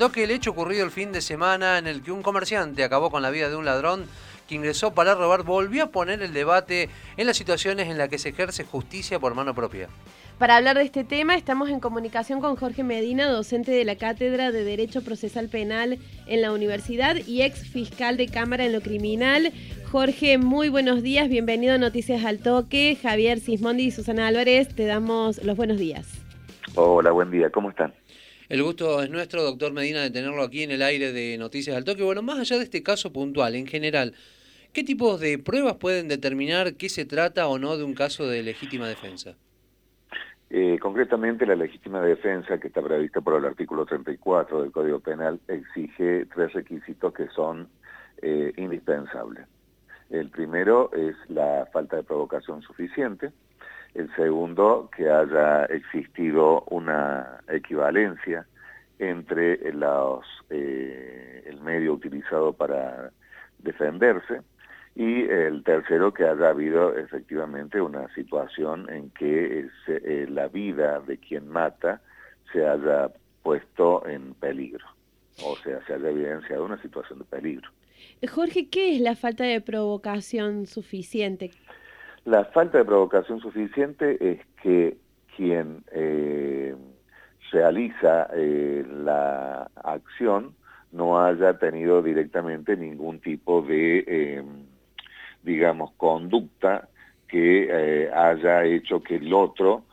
toque, el hecho ocurrido el fin de semana en el que un comerciante acabó con la vida de un ladrón que ingresó para robar, volvió a poner el debate en las situaciones en las que se ejerce justicia por mano propia. Para hablar de este tema estamos en comunicación con Jorge Medina, docente de la Cátedra de Derecho Procesal Penal en la universidad y ex fiscal de Cámara en lo Criminal. Jorge, muy buenos días, bienvenido a Noticias al Toque. Javier Sismondi y Susana Álvarez, te damos los buenos días. Hola, buen día, ¿cómo están? El gusto es nuestro, doctor Medina, de tenerlo aquí en el aire de Noticias al Toque. Bueno, más allá de este caso puntual, en general, ¿qué tipos de pruebas pueden determinar qué se trata o no de un caso de legítima defensa? Eh, concretamente, la legítima defensa, que está prevista por el artículo 34 del Código Penal, exige tres requisitos que son eh, indispensables. El primero es la falta de provocación suficiente, el segundo, que haya existido una equivalencia entre los, eh, el medio utilizado para defenderse y el tercero, que haya habido efectivamente una situación en que eh, la vida de quien mata se haya puesto en peligro, o sea, se haya evidenciado una situación de peligro. Jorge, ¿qué es la falta de provocación suficiente? La falta de provocación suficiente es que quien eh, realiza eh, la acción no haya tenido directamente ningún tipo de, eh, digamos, conducta que haya hecho que el otro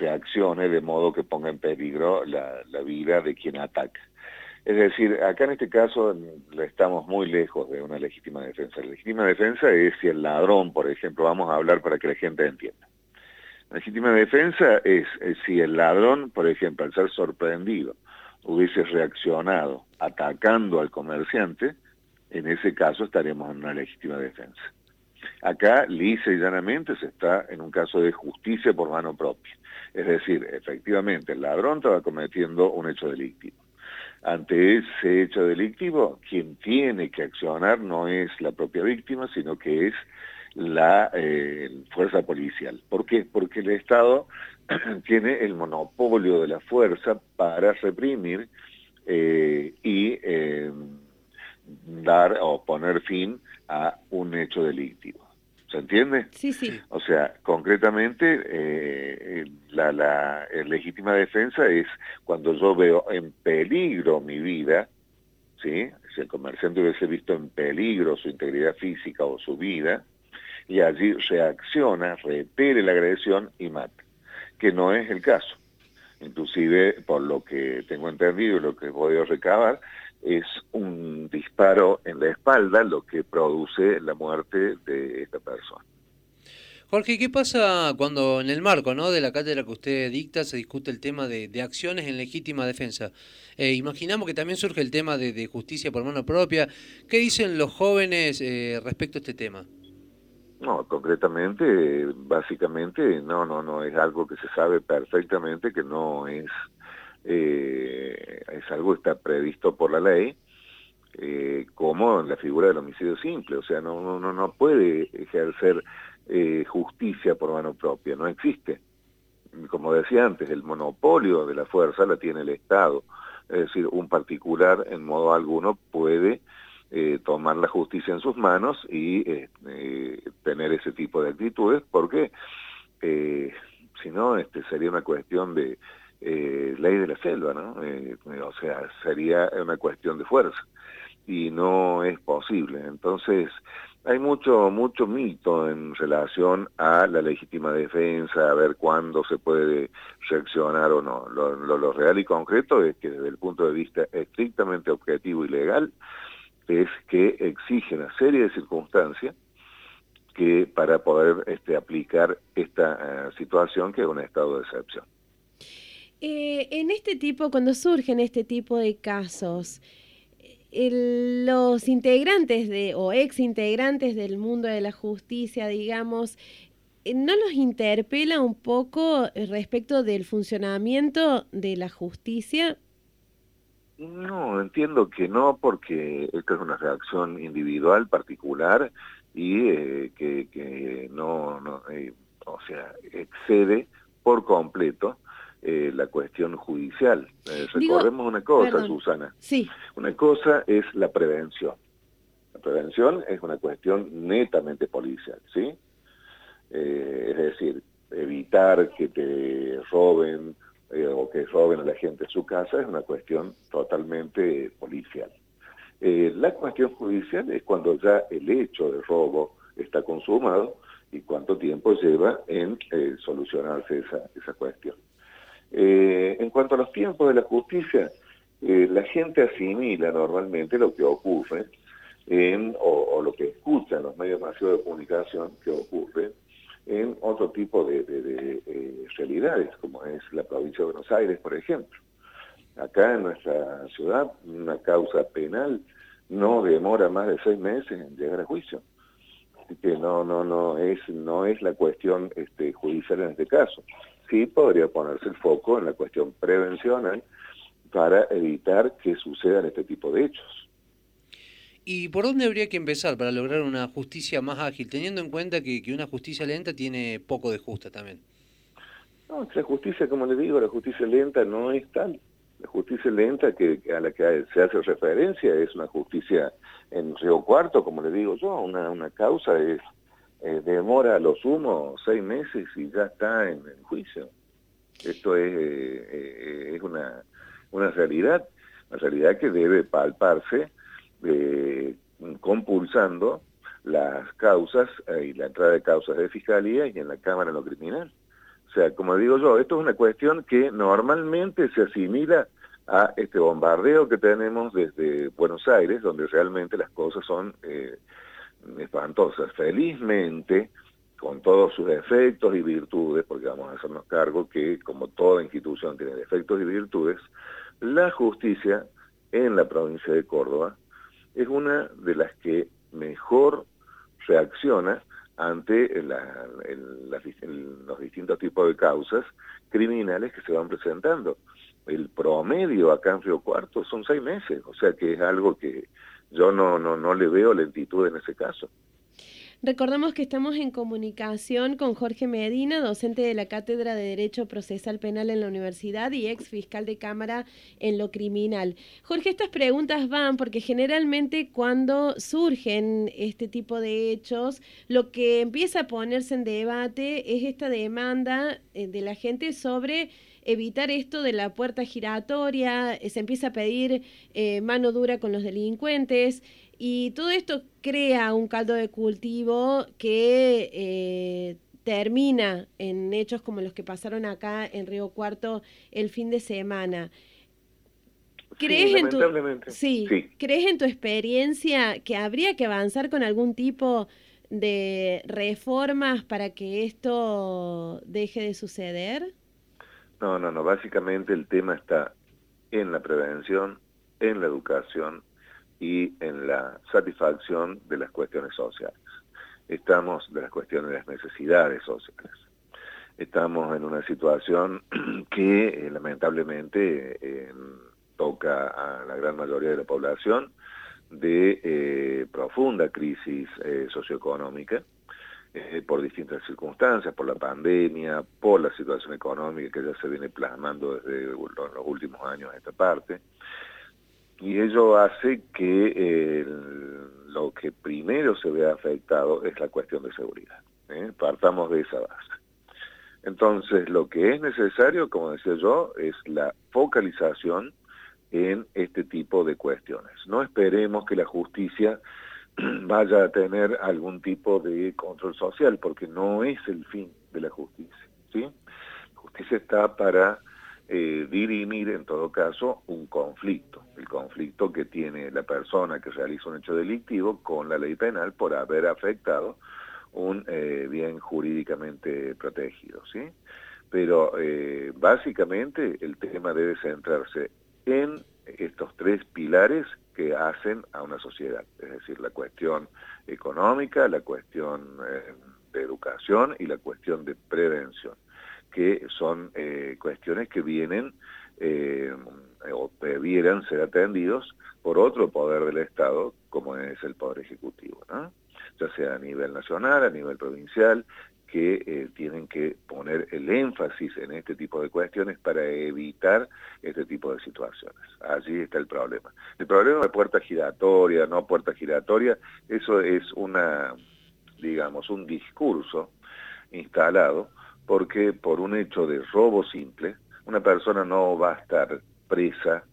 reaccione de modo que ponga en peligro la vida de quien ataca. Es decir, acá en este caso estamos muy lejos de una legítima defensa. La legítima defensa es si el ladrón, por ejemplo, vamos a hablar para que la gente entienda. La legítima defensa es, si el ladrón, por ejemplo, al ser sorprendido, hubiese reaccionado atacando al comerciante, en ese caso estaremos en una legítima defensa. Acá, lisa y llanamente, se está en un caso de justicia por mano propia. Es decir, efectivamente, el ladrón estaba cometiendo un hecho delictivo ante ese hecho delictivo, quien tiene que accionar no es la propia víctima, sino que es la eh, fuerza policial. ¿Por qué? Porque el Estado tiene el monopolio de la fuerza para reprimir eh, y eh, dar o poner fin a un hecho delictivo. ¿Se entiende? Sí, sí. O sea, concretamente, eh, la, la legítima defensa es cuando yo veo en peligro mi vida, ¿sí? Si el comerciante hubiese visto en peligro su integridad física o su vida, y allí reacciona, repele la agresión y mata, que no es el caso. Inclusive, por lo que tengo entendido y lo que he podido recabar, es un disparo en la espalda lo que produce la muerte de esta persona. Jorge, ¿qué pasa cuando en el marco ¿no? de la cátedra que usted dicta se discute el tema de, acciones en legítima defensa? Eh, imaginamos que también surge el tema de, justicia por mano propia. ¿Qué dicen los jóvenes eh, respecto a este tema? No, concretamente, básicamente, no, no, no, es algo que se sabe perfectamente que no es eh, es algo que está previsto por la ley, eh, como la figura del homicidio simple, o sea, no, no, no puede ejercer eh, justicia por mano propia, no existe. Como decía antes, el monopolio de la fuerza la tiene el Estado, es decir, un particular en modo alguno puede eh, tomar la justicia en sus manos y tener ese tipo de actitudes, porque si no, este, sería una cuestión de eh, ley de la selva, ¿no? Eh, o sea, sería una cuestión de fuerza y no es posible. Entonces, hay mucho, mucho mito en relación a la legítima defensa, a ver cuándo se puede reaccionar o no. Lo, real y concreto es que desde el punto de vista estrictamente objetivo y legal, es que exige una serie de circunstancias que para poder este, aplicar esta eh, situación que es un estado de excepción. Eh, en este tipo, cuando surgen este tipo de casos, los integrantes de, o ex integrantes del mundo de la justicia, digamos, eh, ¿no los interpela un poco respecto del funcionamiento de la justicia? No, entiendo que no, porque esta es una reacción individual, particular, y eh, que, no, no o sea, excede por completo eh, la cuestión judicial. Eh, recordemos una cosa, Susana. Sí. Una cosa es la prevención. La prevención es una cuestión netamente policial, ¿sí? Eh, es decir, evitar que te roben o que roben a la gente en su casa es una cuestión totalmente policial. la cuestión judicial es cuando ya el hecho de robo está consumado y cuánto tiempo lleva en solucionarse esa, esa cuestión. Eh, en cuanto a los tiempos de la justicia, eh, la gente asimila normalmente lo que ocurre en, o, lo que escucha en los medios masivos de comunicación que ocurre en otro tipo de, eh, realidades, como es la provincia de Buenos Aires, por ejemplo. Acá en nuestra ciudad, una causa penal no demora más de seis meses en llegar a juicio. Así que no, no, no es, no es la cuestión este, judicial en este caso sí podría ponerse el foco en la cuestión prevencional para evitar que sucedan este tipo de hechos. ¿Y por dónde habría que empezar para lograr una justicia más ágil, teniendo en cuenta que, una justicia lenta tiene poco de justa también? No, la justicia, como le digo, la justicia lenta no es tal. La justicia lenta que, a la que se hace referencia es una justicia en Río Cuarto, como le digo yo, una, una causa es eh, demora a lo sumo seis meses y ya está en el juicio. Esto es, eh, eh, es una, una realidad, una realidad que debe palparse compulsando las causas y la entrada de causas de fiscalía y en la Cámara en lo criminal. O sea, como digo yo, esto es una cuestión que normalmente se asimila a este bombardeo que tenemos desde Buenos Aires, donde realmente las cosas son espantosas. Felizmente, con todos sus defectos y virtudes, porque vamos a hacernos cargo que como toda institución tiene defectos y virtudes, la justicia en la provincia de Córdoba es una de las que mejor reacciona ante los distintos tipos de causas criminales que se van presentando. El promedio acá en Río Cuarto son seis meses, o sea que es algo que yo no, no, no le veo lentitud en ese caso. Recordamos que estamos en comunicación con Jorge Medina, docente de la Cátedra de Derecho Procesal Penal en la Universidad y ex fiscal de Cámara en lo criminal. Jorge, estas preguntas van porque generalmente cuando surgen este tipo de hechos, lo que empieza a ponerse en debate es esta demanda eh, de la gente sobre evitar esto de la puerta giratoria, eh, se empieza a pedir eh, mano dura con los delincuentes y todo esto crea un caldo de cultivo que eh, termina en hechos como los que pasaron acá en Río Cuarto el fin de semana. ¿Crees, en tu, sí, ¿Crees en tu experiencia que habría que avanzar con algún tipo de reformas para que esto deje de suceder? No, no, no. Básicamente el tema está en la prevención, en la educación y en la satisfacción de las cuestiones sociales. Estamos de las cuestiones de las necesidades sociales. Estamos en una situación que eh, lamentablemente toca a la gran mayoría de la población de eh, profunda crisis eh, socioeconómica eh, por distintas circunstancias, por la pandemia, por la situación económica que ya se viene plasmando desde los últimos años esta parte. Y ello hace que lo que primero se vea afectado es la cuestión de seguridad. ¿eh? Partamos de esa base. Entonces, lo que es necesario, como decía yo, es la focalización en este tipo de cuestiones. No esperemos que la justicia vaya a tener algún tipo de control social, porque no es el fin de la justicia. ¿sí? La justicia está para eh, dirimir, en todo caso, un conflicto. El conflicto que tiene la persona que realiza un hecho delictivo con la ley penal por haber afectado un eh, bien jurídicamente protegido. ¿sí? Pero eh, básicamente el tema debe centrarse en estos tres pilares que hacen a una sociedad, es decir, la cuestión económica, la cuestión eh, de educación y la cuestión de prevención, que son eh, cuestiones que vienen eh, o debieran ser atendidos por otro poder del Estado, como es el Poder Ejecutivo, ya sea a nivel nacional, a nivel provincial, que eh, tienen que poner el énfasis en este tipo de cuestiones para evitar este tipo de situaciones. Allí está el problema. El problema de puerta giratoria, no puerta giratoria, eso es una, digamos, un discurso instalado porque por un hecho de robo simple, una persona no va a estar presa,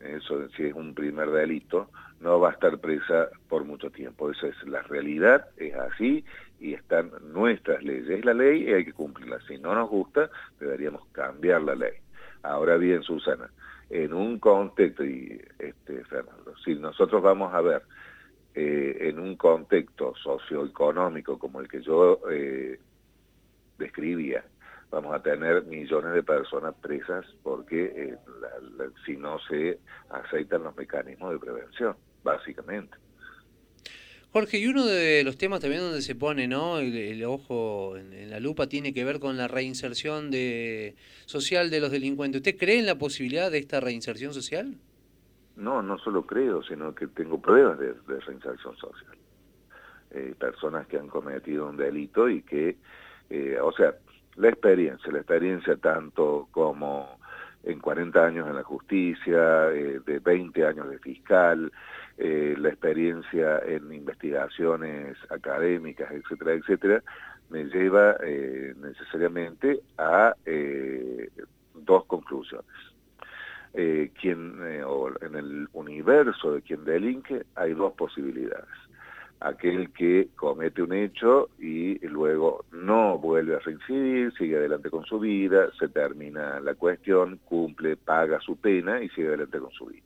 eso si es un primer delito, no va a estar presa por mucho tiempo. Esa es la realidad, es así y están nuestras leyes. Es la ley y hay que cumplirla. Si no nos gusta, deberíamos cambiar la ley. Ahora bien, Susana, en un contexto, y este, Fernando, si nosotros vamos a ver eh, en un contexto socioeconómico como el que yo eh, describía, vamos a tener millones de personas presas porque eh, si no se aceitan los mecanismos de prevención, básicamente. Jorge, y uno de los temas también donde se pone ¿no? el, ojo en, la lupa tiene que ver con la reinserción de, social de los delincuentes. ¿Usted cree en la posibilidad de esta reinserción social? No, no solo creo, sino que tengo pruebas de, reinserción social. Eh, personas que han cometido un delito y que, eh, o sea, la experiencia, la experiencia tanto como en 40 años en la justicia, eh, de 20 años de fiscal, eh, la experiencia en investigaciones académicas, etcétera, etcétera, me lleva eh, necesariamente a dos conclusiones. quien, o en el universo de quien delinque hay dos posibilidades aquel que comete un hecho y luego no vuelve a reincidir, sigue adelante con su vida, se termina la cuestión, cumple, paga su pena y sigue adelante con su vida.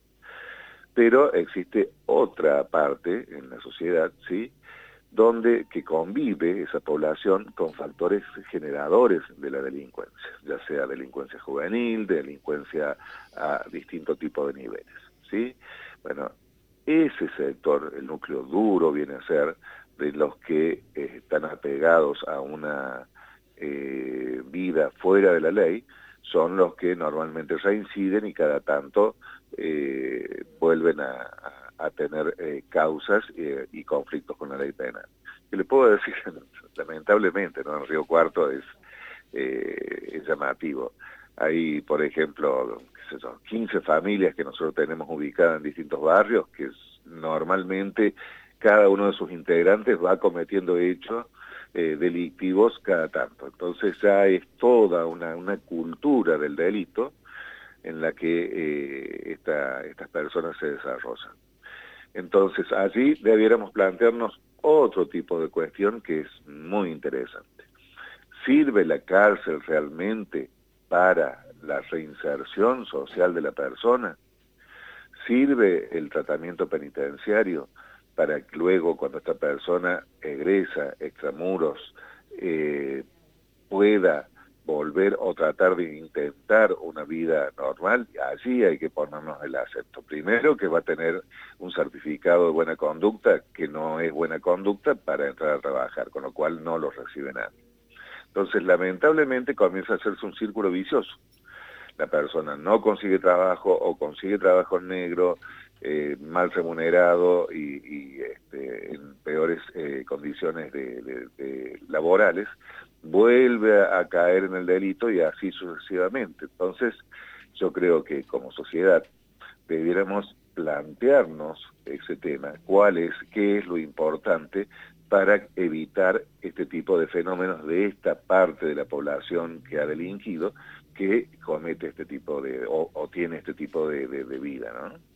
Pero existe otra parte en la sociedad, ¿sí?, donde que convive esa población con factores generadores de la delincuencia, ya sea delincuencia juvenil, delincuencia a distintos tipos de niveles, ¿sí? Bueno, ese sector, el núcleo duro viene a ser de los que eh, están apegados a una eh, vida fuera de la ley, son los que normalmente reinciden y cada tanto eh, vuelven a, tener causas y conflictos con la ley penal. Y le puedo decir, lamentablemente, ¿no? en Río Cuarto es, es llamativo. Hay, por ejemplo, 15 familias que nosotros tenemos ubicadas en distintos barrios, que normalmente cada uno de sus integrantes va cometiendo hechos eh, delictivos cada tanto. Entonces ya es toda una, cultura del delito en la que eh, estas personas se desarrollan. Entonces allí debiéramos plantearnos otro tipo de cuestión que es muy interesante. ¿Sirve la cárcel realmente para la reinserción social de la persona? ¿Sirve el tratamiento penitenciario para que luego cuando esta persona egresa extramuros eh, pueda volver o tratar de intentar una vida normal, allí hay que ponernos el acepto. Primero que va a tener un certificado de buena conducta que no es buena conducta para entrar a trabajar, con lo cual no lo recibe nadie. Entonces, lamentablemente comienza a hacerse un círculo vicioso la persona no consigue trabajo o consigue trabajo negro, eh, mal remunerado y, este, en peores eh, condiciones laborales, vuelve a, caer en el delito y así sucesivamente. Entonces, yo creo que como sociedad debiéramos plantearnos ese tema, cuál es, qué es lo importante para evitar este tipo de fenómenos de esta parte de la población que ha delinquido, que comete este tipo de, o, tiene este tipo de, de vida, ¿no?